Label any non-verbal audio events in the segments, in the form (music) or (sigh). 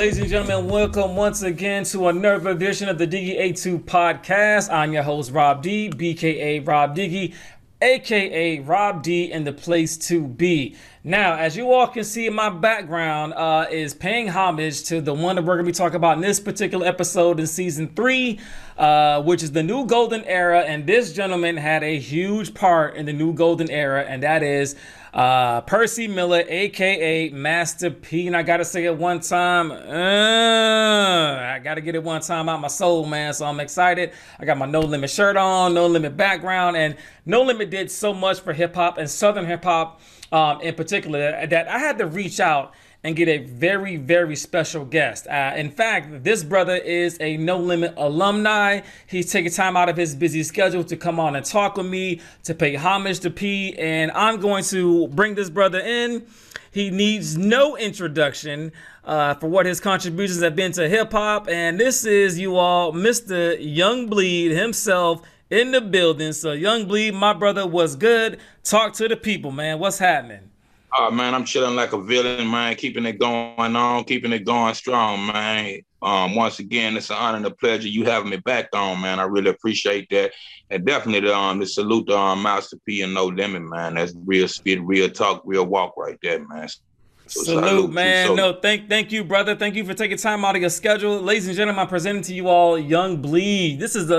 ladies and gentlemen, welcome once again to another edition of the Diggy A2 podcast. I'm your host, Rob D, BKA Rob Diggy, aka Rob D, and the place to be. Now, as you all can see my background, uh, is paying homage to the one that we're going to be talking about in this particular episode in season three, uh, which is the new golden era. And this gentleman had a huge part in the new golden era, and that is uh, Percy Miller, aka Master P, and I gotta say it one time. Uh, I gotta get it one time out my soul, man. So I'm excited. I got my No Limit shirt on, No Limit background, and No Limit did so much for hip hop and Southern hip hop um, in particular that I had to reach out and get a very, very special guest. Uh, in fact, this brother is a No Limit alumni. He's taking time out of his busy schedule to come on and talk with me, to pay homage to P, and I'm going to bring this brother in. He needs no introduction uh, for what his contributions have been to hip hop, and this is you all, Mr. Young Bleed himself in the building. So, Young Bleed, my brother, was good. Talk to the people, man. What's happening? Oh man, I'm chilling like a villain, man. Keeping it going on, keeping it going strong, man. Um, once again, it's an honor and a pleasure you having me back on, man. I really appreciate that, and definitely um, the salute to um, Master P and No Limit, man. That's real speed, real talk, real walk right there, man. Salute, man. So, no, thank thank you, brother. Thank you for taking time out of your schedule. Ladies and gentlemen, I'm presenting to you all Young Bleed. This is a,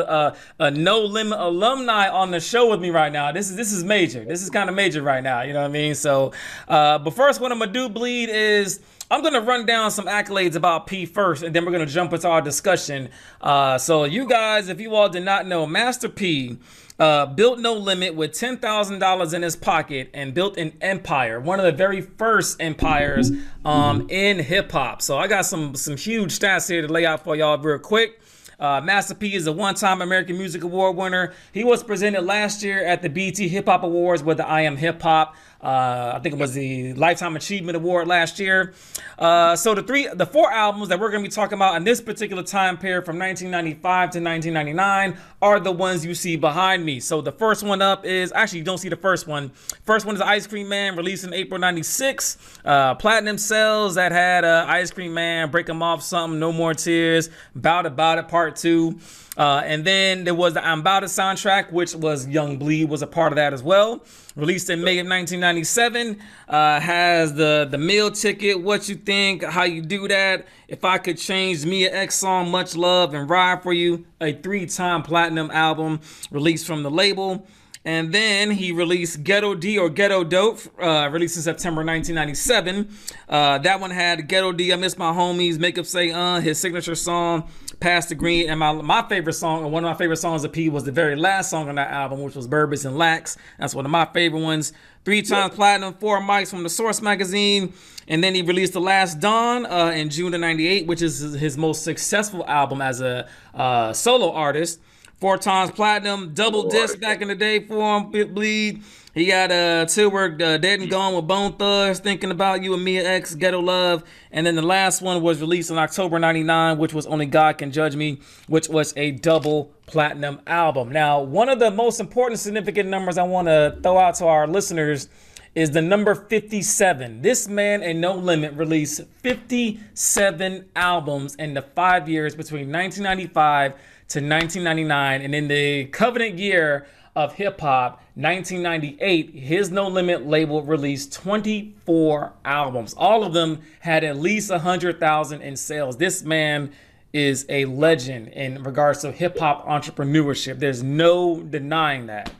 a, a no limit alumni on the show with me right now. This is this is major. This is kind of major right now. You know what I mean? So uh, but first what I'm gonna do, Bleed, is I'm gonna run down some accolades about P first, and then we're gonna jump into our discussion. Uh, so you guys, if you all did not know, Master P uh, built No Limit with $10,000 in his pocket and built an empire, one of the very first empires um, in hip hop. So I got some some huge stats here to lay out for y'all real quick. Uh, Master P is a one-time American Music Award winner. He was presented last year at the BET Hip Hop Awards with the I Am Hip Hop. Uh, I think it was the Lifetime Achievement Award last year. Uh, so the three, the four albums that we're going to be talking about in this particular time period from 1995 to 1999 are the ones you see behind me. So the first one up is actually you don't see the first one. First one is Ice Cream Man, released in April '96. Uh, platinum sales that had uh, Ice Cream Man, Break 'Em Off, Something, No More Tears, Bout About It Part Two. Uh, and then there was the About soundtrack, which was Young Bleed was a part of that as well. Released in May of 1997, uh, has the the meal ticket. What you think? How you do that? If I could change Mia X song, Much Love and Ride for You, a three-time platinum album released from the label. And then he released Ghetto D or Ghetto Dope, uh, released in September 1997. Uh, that one had Ghetto D, I Miss My Homies, Make Up Say Uh, his signature song, Pass the Green. And my, my favorite song, and one of my favorite songs of P was the very last song on that album, which was Burbons and Lacs. That's one of my favorite ones. Three times platinum, four mics from the Source magazine. And then he released The Last Don uh, in June of 98, which is his most successful album as a uh, solo artist. Four times platinum, double disc back in the day for him. Bleed. He got a uh, tour work uh, Dead and Gone with Bone Thugs, Thinking About You and Mia X, Ghetto Love. And then the last one was released in October 99, which was Only God Can Judge Me, which was a double platinum album. Now, one of the most important significant numbers I want to throw out to our listeners is the number 57. This man and No Limit released 57 albums in the five years between 1995 to 1999. And in the covenant year of hip hop, 1998, his No Limit label released 24 albums. All of them had at least 100,000 in sales. This man is a legend in regards to hip hop entrepreneurship. There's no denying that.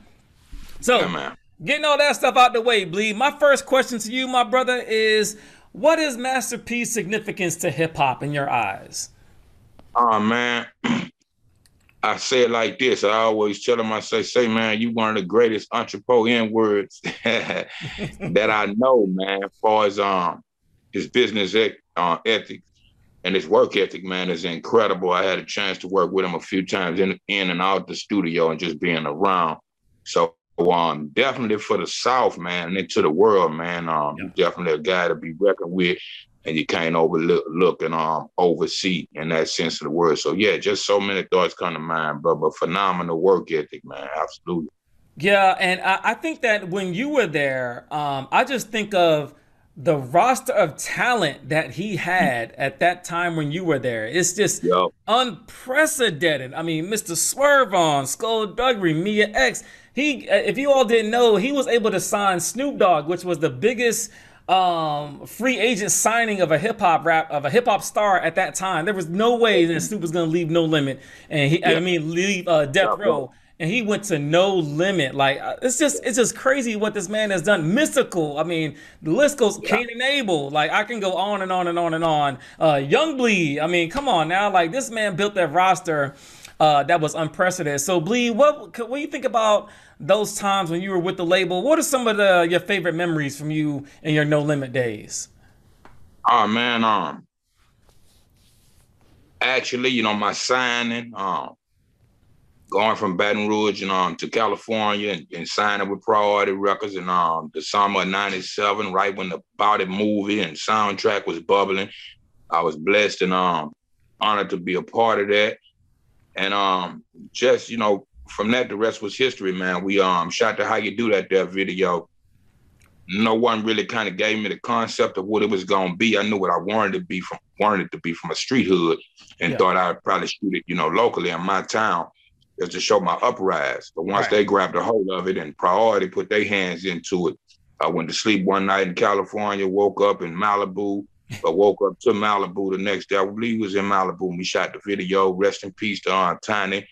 So, yeah, getting all that stuff out the way, Bleed. My first question to you, my brother, is what is Master P's significance to hip hop in your eyes? Oh man, (clears throat) I say it like this. I always tell them, I say, say, man, you one of the greatest entrepreneur words (laughs) that I know, man, as far as um his business uh, ethic and his work ethic, man, is incredible. I had a chance to work with him a few times in in and out the studio and just being around. So um, definitely for the South, man, and into the world, man. Um, yeah. definitely a guy to be reckoned with, and you can't overlook look and um oversee in that sense of the word. So yeah, just so many thoughts come to mind, bro. But phenomenal work ethic, man. Absolutely. Yeah, and I, I think that when you were there, um, I just think of the roster of talent that he had (laughs) at that time when you were there. It's just Yo. unprecedented. I mean, Mr. Serv-On, Skullduggery, Mia X. He, if you all didn't know, he was able to sign Snoop Dogg, which was the biggest um, free agent signing of a hip hop rap of a hip hop star at that time. There was no way that Snoop was going to leave No Limit, and he, yeah. I mean, leave uh, Death yeah, Row and he went to no limit. Like uh, it's just it's just crazy what this man has done. Mystikal. I mean, the list goes. Yeah. Kane and Abel. Like I can go on and on and on and on. Uh, Young Bleed. I mean, come on now. Like this man built that roster. Uh, that was unprecedented. So, Bleed, what what do you think about those times when you were with the label? What are some of the your favorite memories from you in your No Limit days? Oh man, um, actually, you know, my signing, um, going from Baton Rouge and um to California and, and signing with Priority Records and um the summer of '97, right when the Body movie and soundtrack was bubbling. I was blessed and um honored to be a part of that. And um just you know from that the rest was history, man. We um shot the How You Do That there video. No one really kind of gave me the concept of what it was gonna be. I knew what I wanted to be from wanted it to be from a street hood and yeah. thought I'd probably shoot it, you know, locally in my town just to show my uprise. But once right. they grabbed a hold of it and priority put their hands into it, I went to sleep one night in California, woke up in Malibu, (laughs) but woke up to Malibu the next day. I believe it was in Malibu. We shot the video. Rest in peace to Aunt Tiny,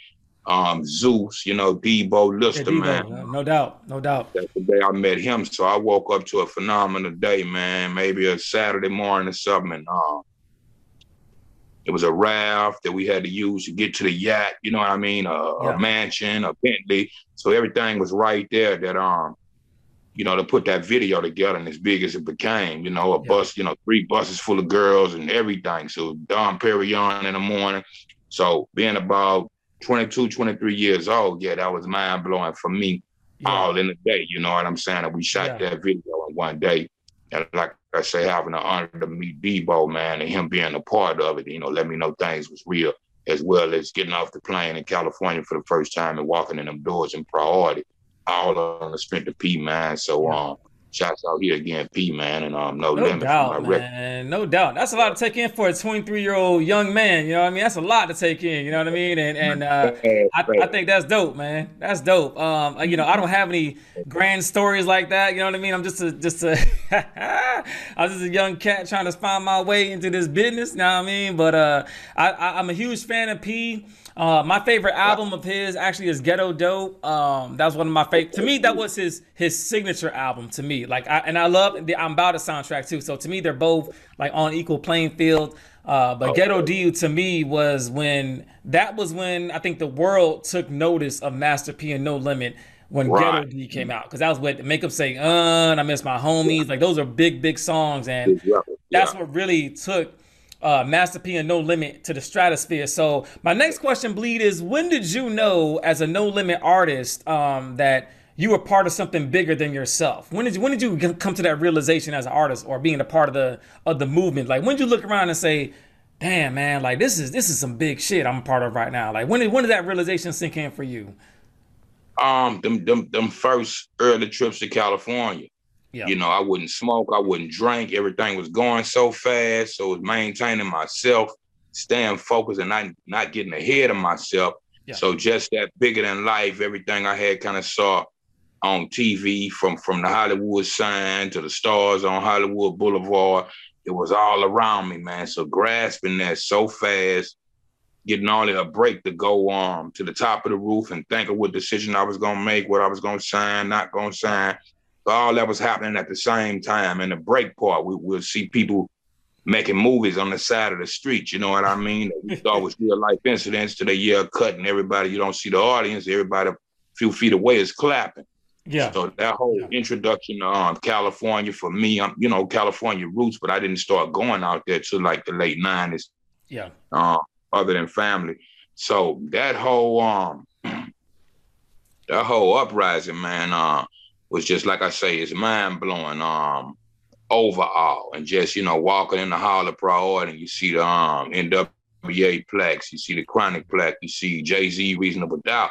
um, Zeus, you know, Deebo Lister, yeah, man. No doubt, no doubt. That's the day I met him. So I woke up to a phenomenal day, man. Maybe a Saturday morning or something. And, um, it was a raft that we had to use to get to the yacht. You know what I mean? A, yeah. a mansion, a Bentley. So everything was right there. That um, you know, to put that video together and as big as it became. You know, a yeah. bus. You know, three buses full of girls and everything. So Dom Perignon in the morning. So being about 22, 23 years old, yeah, that was mind blowing for me. Yeah. All in a day, you know what I'm saying? And we shot that video in one day. And like I say, having the honor to meet Deebo, man, and him being a part of it, you know, let me know things was real, as well as getting off the plane in California for the first time and walking in them doors in priority, all on the strength of P, man. So, um, Shouts out here again, P man, and um, no, no limit. Doubt, man. No doubt. That's a lot to take in for a 23 year old young man. You know what I mean? That's a lot to take in. You know what I mean? And and uh, (laughs) I, I think that's dope, man. That's dope. Um, you know, I don't have any grand stories like that. You know what I mean? I'm just a just a (laughs) I was just a young cat trying to find my way into this business. You know what I mean? But uh, I, I I'm a huge fan of P. Uh, my favorite album of his actually is Ghetto Dope. Um, that was one of my favorite. To me, that was his his signature album. To me, like, I, and I love the I'm about a soundtrack too. So to me, they're both like on equal playing field. Uh, but oh, Ghetto D to me was when that was when I think the world took notice of Master P and No Limit when right. Ghetto D came out because that was what the Makeup say. Uh, I miss my homies. Like those are big big songs, and yeah. that's what really took uh, Master P and No Limit to the stratosphere. So my next question, Bleed, is when did you know as a No Limit artist um, that you were part of something bigger than yourself? When did you, when did you come to that realization as an artist or being a part of the of the movement? Like when did you look around and say, "Damn, man, like this is this is some big shit I'm a part of right now." Like when did when did that realization sink in for you? Um, them them them first early trips to California. Yeah. You know, I wouldn't smoke, I wouldn't drink. Everything was going so fast. So it was maintaining myself, staying focused and not not getting ahead of myself. Yeah. So just that bigger than life, everything I had kind of saw on TV from from the Hollywood sign to the stars on Hollywood Boulevard. It was all around me, man. So grasping that so fast, getting only a break to go um to the top of the roof and think of what decision I was gonna make, what I was gonna sign, not gonna sign all that was happening at the same time. In the break part, we will see people making movies on the side of the street. You know what I mean? We thought (laughs) was real life incidents to the year cutting everybody. You don't see the audience. Everybody a few feet away is clapping. Yeah. So that whole yeah. introduction to um, California for me, I'm you know California roots, but I didn't start going out there till like the late nineties. Yeah. Uh, other than family, so that whole um (clears throat) that whole uprising, man, uh, was just like I say, it's mind blowing. Um, overall, and just you know, walking in the Hall of Priority, and you see the um NWA plaques, you see the Chronic plaque, you see Jay Z Reasonable Doubt.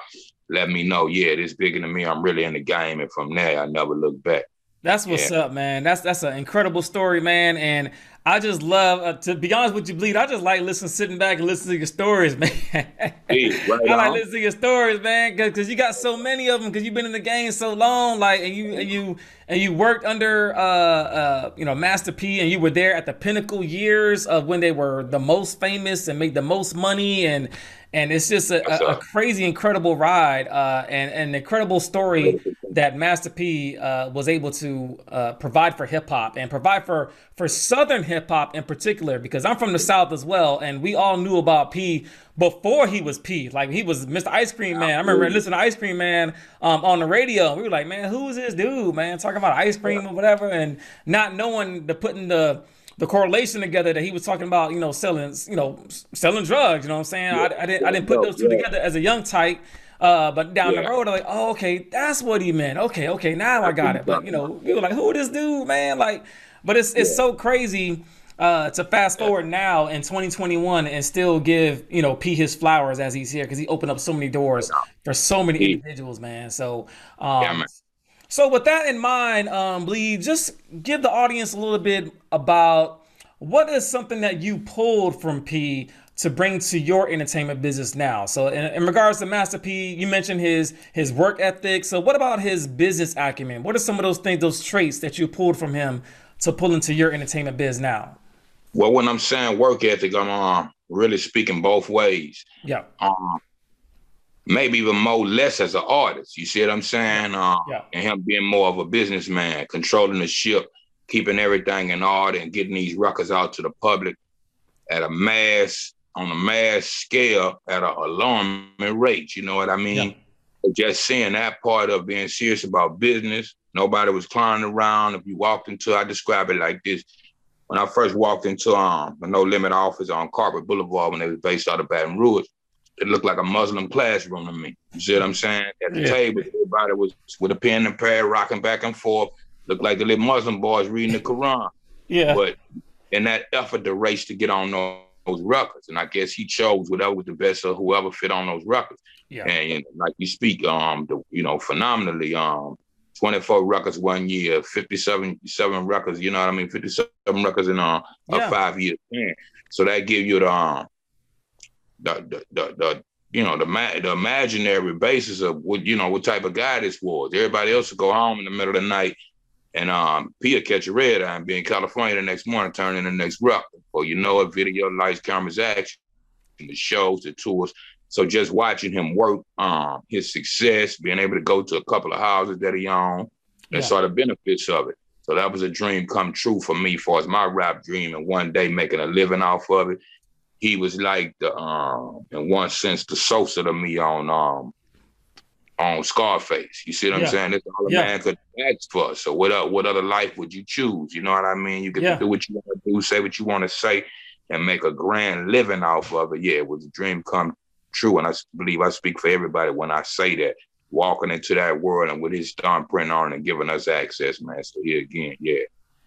Let me know, yeah, this bigger than me. I'm really in the game, and from there, I never look back. That's what's yeah. up, man. That's that's an incredible story, man. And I just love uh, to be honest with you, bleed. I just like listening, sitting back and (laughs) listening to your stories, man. Hey, right I like listening to your stories, man, because you got so many of them. Because you've been in the game so long, like, and you and you and you worked under, uh, uh, you know, Master P, and you were there at the pinnacle years of when they were the most famous and made the most money, and and it's just a, a, a crazy, incredible ride, uh, and, and an incredible story that Master P uh, was able to uh, provide for hip hop and provide for for Southern hip hop in particular. Because I'm from the South as well, and we all knew about P before he was P. Like he was Mr. Ice Cream Man. I remember listening to Ice Cream Man um, on the radio. We were like, man, who is this dude, man? Talking about ice cream or whatever, and not knowing the putting the the correlation together that he was talking about, you know, selling, you know, selling drugs. You know what I'm saying? Yeah. I, I, didn't, I didn't put those two yeah. together as a young type. Uh, but down yeah. the road, I'm like, oh, okay, that's what he meant. Okay, okay, now I got it. But you know, we were like, who this dude, man? Like, but it's it's so crazy uh, to fast forward now in 2021 and still give you know P his flowers as he's here because he opened up so many doors for so many individuals, man. So, um, yeah, man. So with that in mind, um, Bleed, just give the audience a little bit about what is something that you pulled from P to bring to your entertainment business now. So in, in, regards to Master P, you mentioned his his work ethic. So what about his business acumen? What are some of those things, those traits that you pulled from him to pull into your entertainment biz now? Well, when I'm saying work ethic, I'm uh, really speaking both ways. Yeah. Um, maybe even more less as an artist. You see what I'm saying? Um, yeah. And him being more of a businessman, controlling the ship, keeping everything in order, and getting these records out to the public at a mass on a mass scale at an alarming rate. You know what I mean? Yeah. Just seeing that part of being serious about business. Nobody was clowning around. If you walked into, I describe it like this. When I first walked into um, the No Limit office on Corporate Boulevard when they was based out of Baton Rouge, it looked like a Muslim classroom to me. You see what I'm saying? At the yeah. table, everybody was with a pen and pad, rocking back and forth. Looked like the little Muslim boys reading the Quran. Yeah. But in that effort to race to get on those records, and I guess he chose whatever was the best of whoever fit on those records. Yeah. And, and like you speak, um, the, you know, phenomenally, um, 24 records one year, 57 seven records, you know what I mean? 57 records in uh, yeah. a five year span. So that give you the um the the the, the you know the the imaginary basis of what you know what type of guy this was. Everybody else would go home in the middle of the night and um Pia catch a red eye and be in California the next morning, turn in the next record. Or you know it, video, lights, cameras, action, the shows, the tours. So just watching him work, um, his success, being able to go to a couple of houses that he owned, and yeah. saw the benefits of it. So that was a dream come true for me, for as my rap dream, and one day making a living off of it he was like the um in one sense the Sosa to me on um on Scarface. You see what yeah. I'm saying? That's all a yeah. man could ask for. So what uh, what other life would you choose? You know what I mean? You can yeah. do what you want to do, say what you want to say, and make a grand living off of it. Yeah, it was a dream come true. And I believe I speak for everybody when I say that. Walking into that world and with his thumbprint on and giving us access, man. So here again, yeah.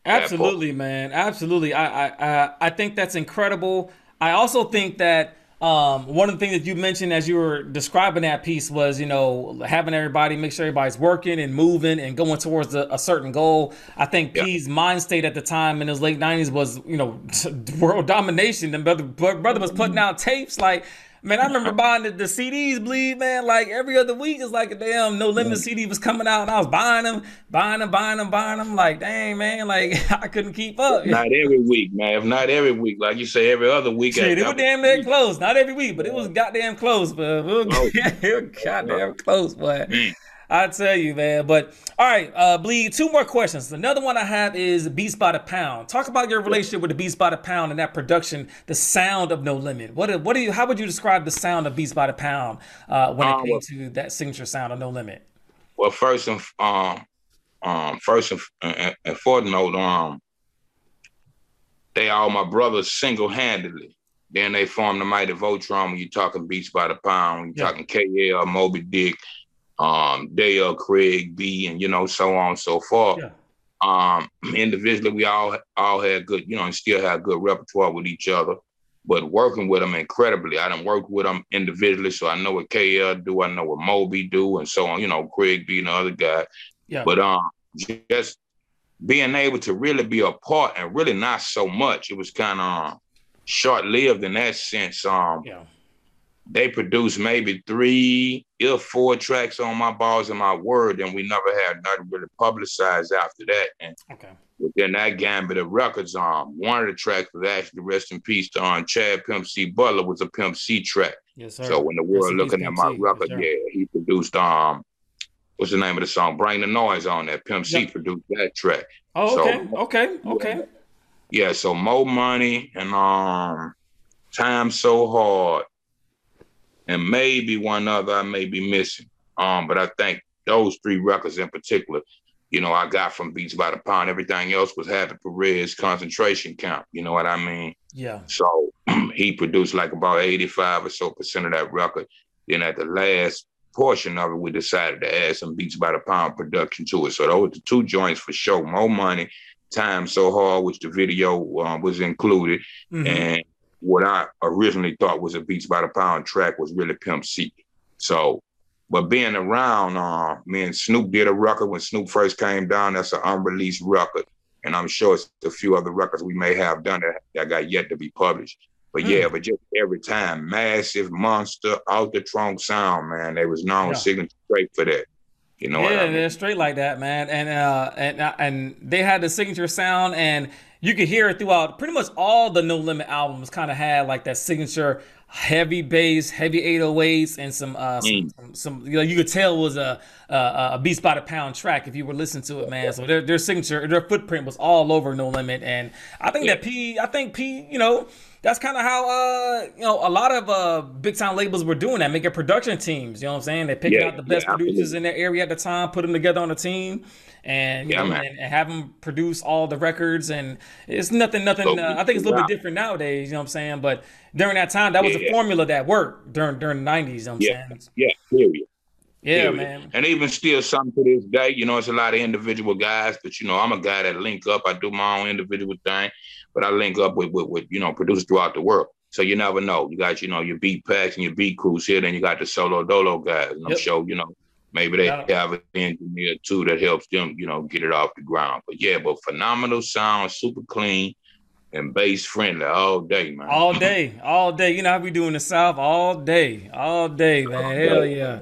Absolutely, man. Absolutely. I I I think that's incredible. I also think that um, one of the things that you mentioned as you were describing that piece was, you know, having everybody make sure everybody's working and moving and going towards a, a certain goal. I think yeah. P's mind state at the time in his late '90s was, you know, (laughs) world domination. And brother, brother was putting out tapes like Man, I remember buying the, the, CDs bleed, man. Like every other week, it's like a damn no limit CD was coming out, and I was buying them, buying them, buying them, buying them. Like, dang, man, like (laughs) I couldn't keep up. Not every week, man. If not every week, like you say, every other week. Shit, it was damn near close. Not every week, but it was goddamn close, but (laughs) oh. it was, oh. goddamn close, boy. I tell you, man. But all right, uh, bleed. Two more questions. Another one I have is Beats by the Pound. Talk about your relationship with the Beats by the Pound and that production, the sound of No Limit. What what do you? How would you describe the sound of Beats by the Pound uh, when it um, came to that signature sound of No Limit? Well, first and um, um, first and, and, and foremost, um, they are my brothers single handedly. Then they formed the Mighty Voltron when you're talking Beats by the Pound, when you're yeah. talking KL, Mo B. Dick, um, Dale, Craig B, and you know, so on and so forth. Yeah. Um, (clears throat) individually, we all all had good, you know, and still had good repertoire with each other. But working with them incredibly, I didn't work with them individually, so I know what KL do, I know what Mo B. do, and so on. You know, Craig B and the other guy. Yeah. But um, just being able to really be a part and really not so much. It was kind of um, short lived in that sense. Um, yeah. They produced maybe three or four tracks on my balls and my word, and we never had nothing really publicized after that. And okay. within that gambit of records, um, one of the tracks was actually rest in peace to um, Chad Pimp C Butler was a Pimp C track. Yes, sir. So when the world looking at my record, yes, yeah, he produced um what's the name of the song? Bring the noise on that. Pimp C yep. produced that track. Oh, okay, so, okay, okay. Yeah, yeah, so more money and um time so hard. And maybe one other I may be missing. Um, but I think those three records in particular, you know, I got from Beats by the Pound. Everything else was Happy Perez concentration camp. You know what I mean? Yeah. So (clears throat) he produced like about 85 or so percent of that record. Then at the last portion of it, we decided to add some Beats by the Pound production to it. So those were the two joints for sure. More money, time so hard, which the video um, was included, mm-hmm. and what I originally thought was a Beats by the Pound track was really Pimp C. So, but being around, uh, me and Snoop did a record when Snoop first came down. That's an unreleased record, and I'm sure it's a few other records we may have done that, that got yet to be published. But yeah, mm. but just every time, massive monster out the trunk sound, man. They was known yeah. signature straight for that. You know, yeah, I mean? they're straight like that, man. And uh, and uh, and they had the signature sound, and you could hear it throughout. Pretty much all the No Limit albums kind of had like that signature heavy bass, heavy 808s, and some uh, mm. some, some, you know you could tell was a, a a Beats by the Pound track if you were listening to it, man. So their their signature, their footprint was all over No Limit, and I think yeah. that P, I think P, you know that's kind of how uh you know a lot of uh big time labels were doing that, making production teams. You know what I'm saying? They picking yeah, out the best yeah, producers in their area at the time, put them together on a team, and yeah, know, and, and, have them produce all the records. And it's nothing, nothing. Uh, I think it's a little bit different nowadays. You know what I'm saying? But during that time, that was a formula that worked during during the '90s. You know what I'm yeah, saying? Yeah, period. Yeah, period. man. And even still, some to this day, you know, it's a lot of individual guys, but you know, I'm a guy that link up. I do my own individual thing but I link up with, with, with you know producers throughout the world. So you never know. You got you know your beat packs and your beat crews here, then you got the solo dolo guys. And I'm sure you know maybe they yeah. have an engineer too that helps them you know get it off the ground. But yeah, but phenomenal sound, super clean. And bass friendly all day, man. All (laughs) day, all day. You know how we do in the South all day, all day, man. Hell yeah,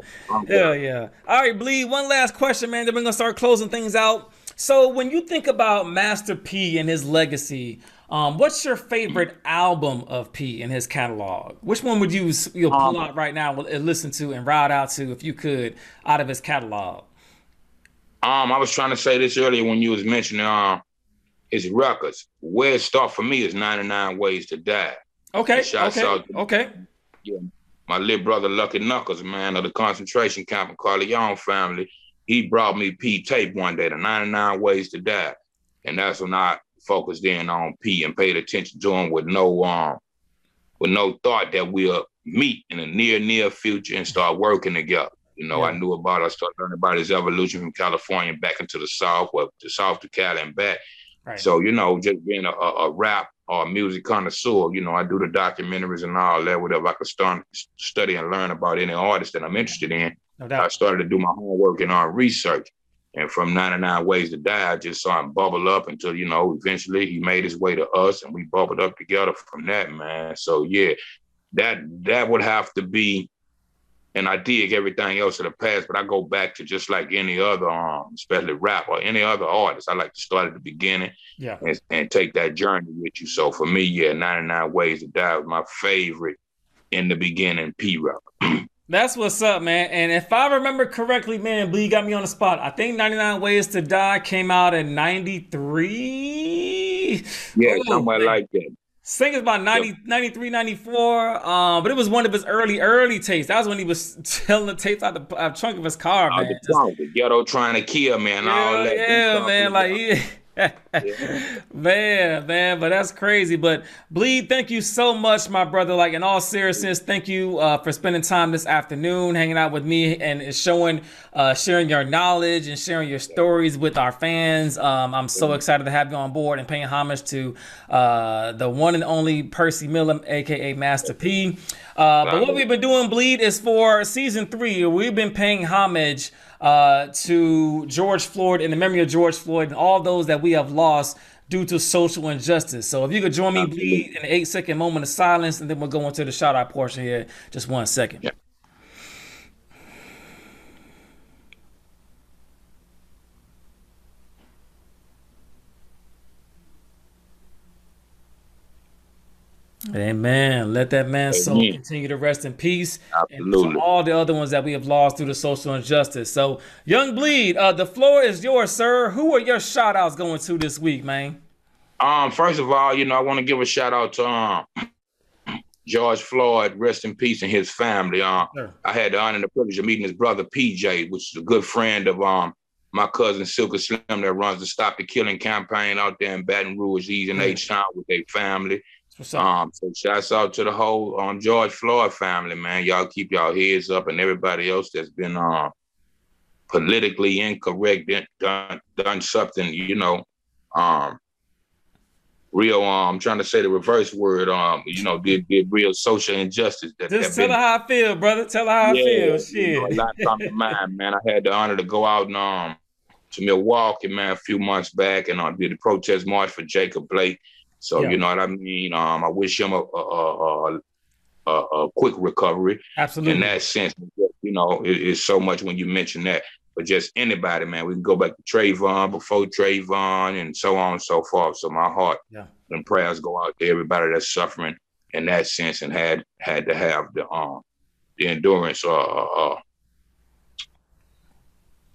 hell yeah. All right, bleed. One last question, man. Then we're gonna start closing things out. So when you think about Master P and his legacy, um, what's your favorite album of P in his catalog? Which one would you you know, pull um, out right now and listen to and ride out to if you could out of his catalog? Um, I was trying to say this earlier when you was mentioning um his records. Where it start for me is 99 Ways to Die. Okay. Okay. Out, okay. Yeah. My little brother Lucky Knuckles, man, of the concentration camp of Corleone family, he brought me P tape one day, the 99 Ways to Die. And that's when I focused in on P and paid attention to him with no um with no thought that we'll meet in the near near future and start working together. You know, yeah. I knew about I started learning about his evolution from California back into the South, well, the South to Cali and back. Right. So, you know, just being a, a, rap or a music connoisseur, you know, I do the documentaries and all that, whatever I could start study and learn about any artist that I'm interested in. No I started to do my homework and our research. And from 99 Ways to Die, I just saw him bubble up until, you know, eventually he made his way to us and we bubbled up together from that, man. So yeah, that that would have to be and I dig everything else of the past, but I go back to just like any other um, especially rap or any other artist. I like to start at the beginning yeah. and, and take that journey with you. So for me, yeah, 99 Ways to Die was my favorite in the beginning P rap. (clears throat) That's what's up, man. And if I remember correctly, man, Bleed got me on the spot. I think 99 Ways to Die came out in 93. Yeah, oh, somewhere man. like that. I think it's about 90, 93, 94. Um, but it was one of his early, early tapes. That was when he was (laughs) telling the tapes out the uh, trunk of his car, man. the trunk, the ghetto trying to kill, man. Yeah, all that. Yeah, man. Like, he, (laughs) Man, man, but that's crazy. But bleed, thank you so much, my brother. Like in all seriousness, thank you uh, for spending time this afternoon, hanging out with me and showing, uh, sharing your knowledge and sharing your stories with our fans. Um, I'm so excited to have you on board and paying homage to uh, the one and only Percy Miller, aka Master P. Uh, but what we've been doing, bleed, is for season three. We've been paying homage uh, to George Floyd in the memory of George Floyd and all those that we have lost due to social injustice. So if you could join me, bleed, in an eight second moment of silence, and then we'll go into the shout out portion here. Just one second. Yeah. Amen. Let that man's soul continue to rest in peace. Absolutely. And all the other ones that we have lost through the social injustice. So, Young Bleed, uh, the floor is yours, sir. Who are your shout outs going to this week, man? Um, first of all, you know, I want to give a shout out to um George Floyd, rest in peace, and his family. Um, sure. I had the honor and the privilege of meeting his brother PJ, which is a good friend of um my cousin Silka Slim that runs the Stop the Killing campaign out there in Baton Rouge. He's in H Town with their family. Um, so shouts out to the whole um George Floyd family, man. Y'all keep y'all heads up, and everybody else that's been uh, politically incorrect, done done something, you know, um, real. Um, I'm trying to say the reverse word. Um, you know, did did real social injustice. That, Just that tell been, her how I feel, brother. Tell her how yeah, I feel. Shit, you know, a lot come to mind, man. I had the honor to go out and um to Milwaukee, man, a few months back, and I uh, did a protest march for Jacob Blake so yeah. you know what I mean. Um, I wish him a a, a, a, a quick recovery. Absolutely. In that sense, you know, it, it's so much when you mention that. But just anybody, man, we can go back to Trayvon before Trayvon and so on and so forth. So my heart yeah. and prayers go out to everybody that's suffering in that sense and had had to have the um the endurance uh, uh, uh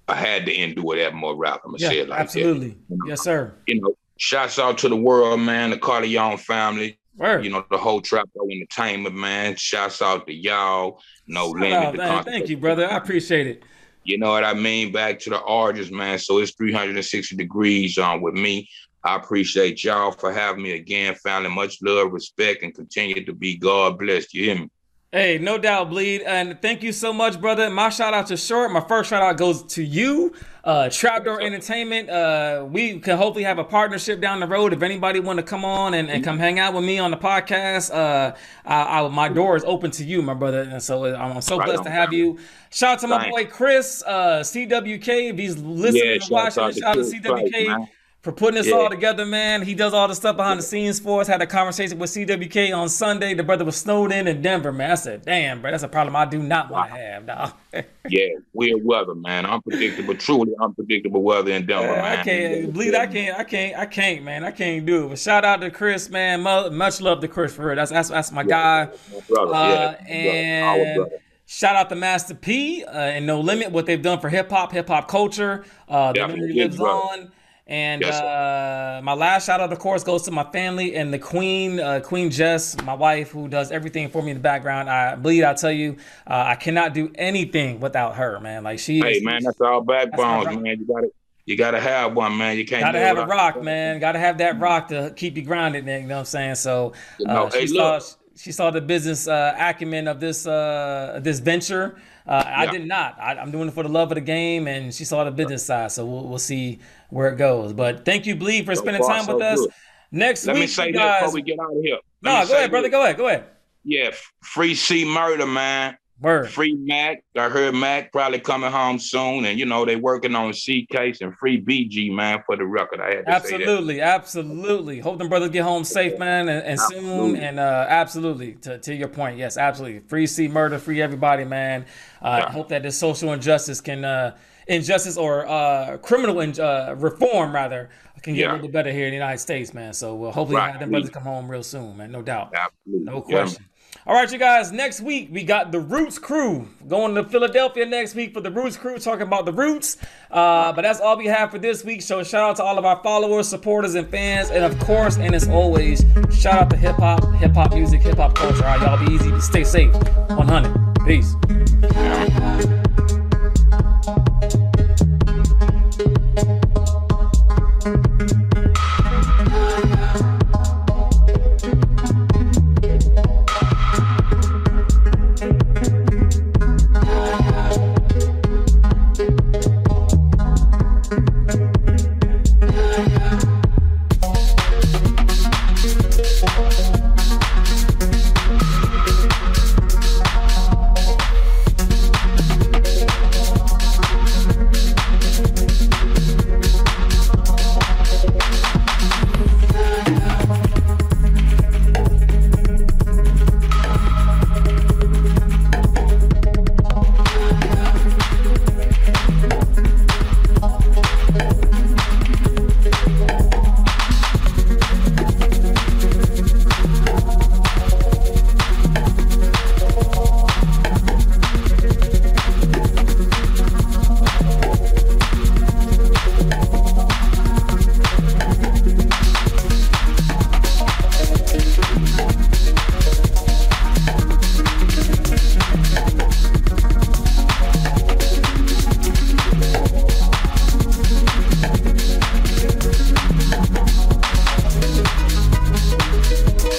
I had to endure that more route. I'm gonna yeah, say it like absolutely. that. You know, yes, sir. You know, Shouts out to the world, man, the Corleone family. Word. You know, the whole Trap Entertainment, man. Shouts out to y'all. No Shout limit. Out, Thank you, brother. I appreciate it. You know what I mean? Back to the artists, man. So it's 360 degrees on um, with me. I appreciate y'all for having me again, family. Much love, respect, and continue to be God blessed. You hear me? Hey, no doubt, bleed, and thank you so much, brother. My shout out to Short. My first shout out goes to you, uh, Trapdoor Entertainment. Uh, we can hopefully have a partnership down the road. If anybody want to come on and, and come hang out with me on the podcast, uh, I, I, my door is open to you, my brother. And so uh, I'm, so right blessed on, to have you. Shout out to my boy Chris, uh, CWK. If he's listening yeah, and watching, shout out to CWK. Right, for putting this yeah. all together, man. He does all the stuff behind the scenes for us. Had a conversation with CWK on Sunday. The brother was snowed in in Denver, man. I said, damn, bro, that's a problem I do not want to have, dog. (laughs) yeah, weird weather, man. Unpredictable, truly unpredictable weather in Denver, uh, man. I can't bleed. I can't. I can't. I can't, man. I can't do it. But shout out to Chris, man. Much love to Chris for real. That's that's that's my yeah, guy. My brother, uh, yeah, and. Shout out to Master P uh, and No Limit, what they've done for hip hop, hip hop culture. Uh, the memory lives on. And yes, uh, my last shout out, of course, goes to my family and the Queen, uh, Queen Jess, my wife, who does everything for me in the background. I believe I tell you, uh, I cannot do anything without her, man. Like she. Hey, is, man, that's all backbones, that's man. You got to you gotta have one, man. You can't gotta have a rock, man. Gotta have that rock to keep you grounded. Man. You know what I'm saying? So uh, know, she hey, saw she saw the business uh, acumen of this uh, this venture. Uh, yeah. I did not. I, am doing it for the love of the game, and she saw the business side. So we'll, we'll see where it goes. But thank you, Bleed, for spending time with us. Next Let week, me say guys... before we get out of here. Let no, go ahead, brother. This. Go ahead. Go ahead. Yeah, free C-Murder, man. Word. Free Mac. I heard Mac probably coming home soon, and you know they working on C case and free BG man for the record. I had to absolutely, absolutely. Hope them brothers get home safe, man, and, and soon. And uh, absolutely, to, to your point, yes, absolutely. Free C-Murder, free everybody, man. Uh, yeah. Hope that this social injustice can. Uh, injustice or uh, criminal in, uh, reform rather can get yeah. a little bit better here in the United States, man. So we'll hopefully right. have them brothers come home real soon, man. No doubt. Absolutely. No question. Yeah. All right, you guys. Next week we got the Roots Crew going to Philadelphia next week for the Roots Crew, talking about the Roots. Uh, but that's all we have for this week. So shout out to all of our followers, supporters, and fans, and of course, and as always, shout out to hip hop, hip hop music, hip hop culture. All right, y'all be easy, stay safe. 100. Peace.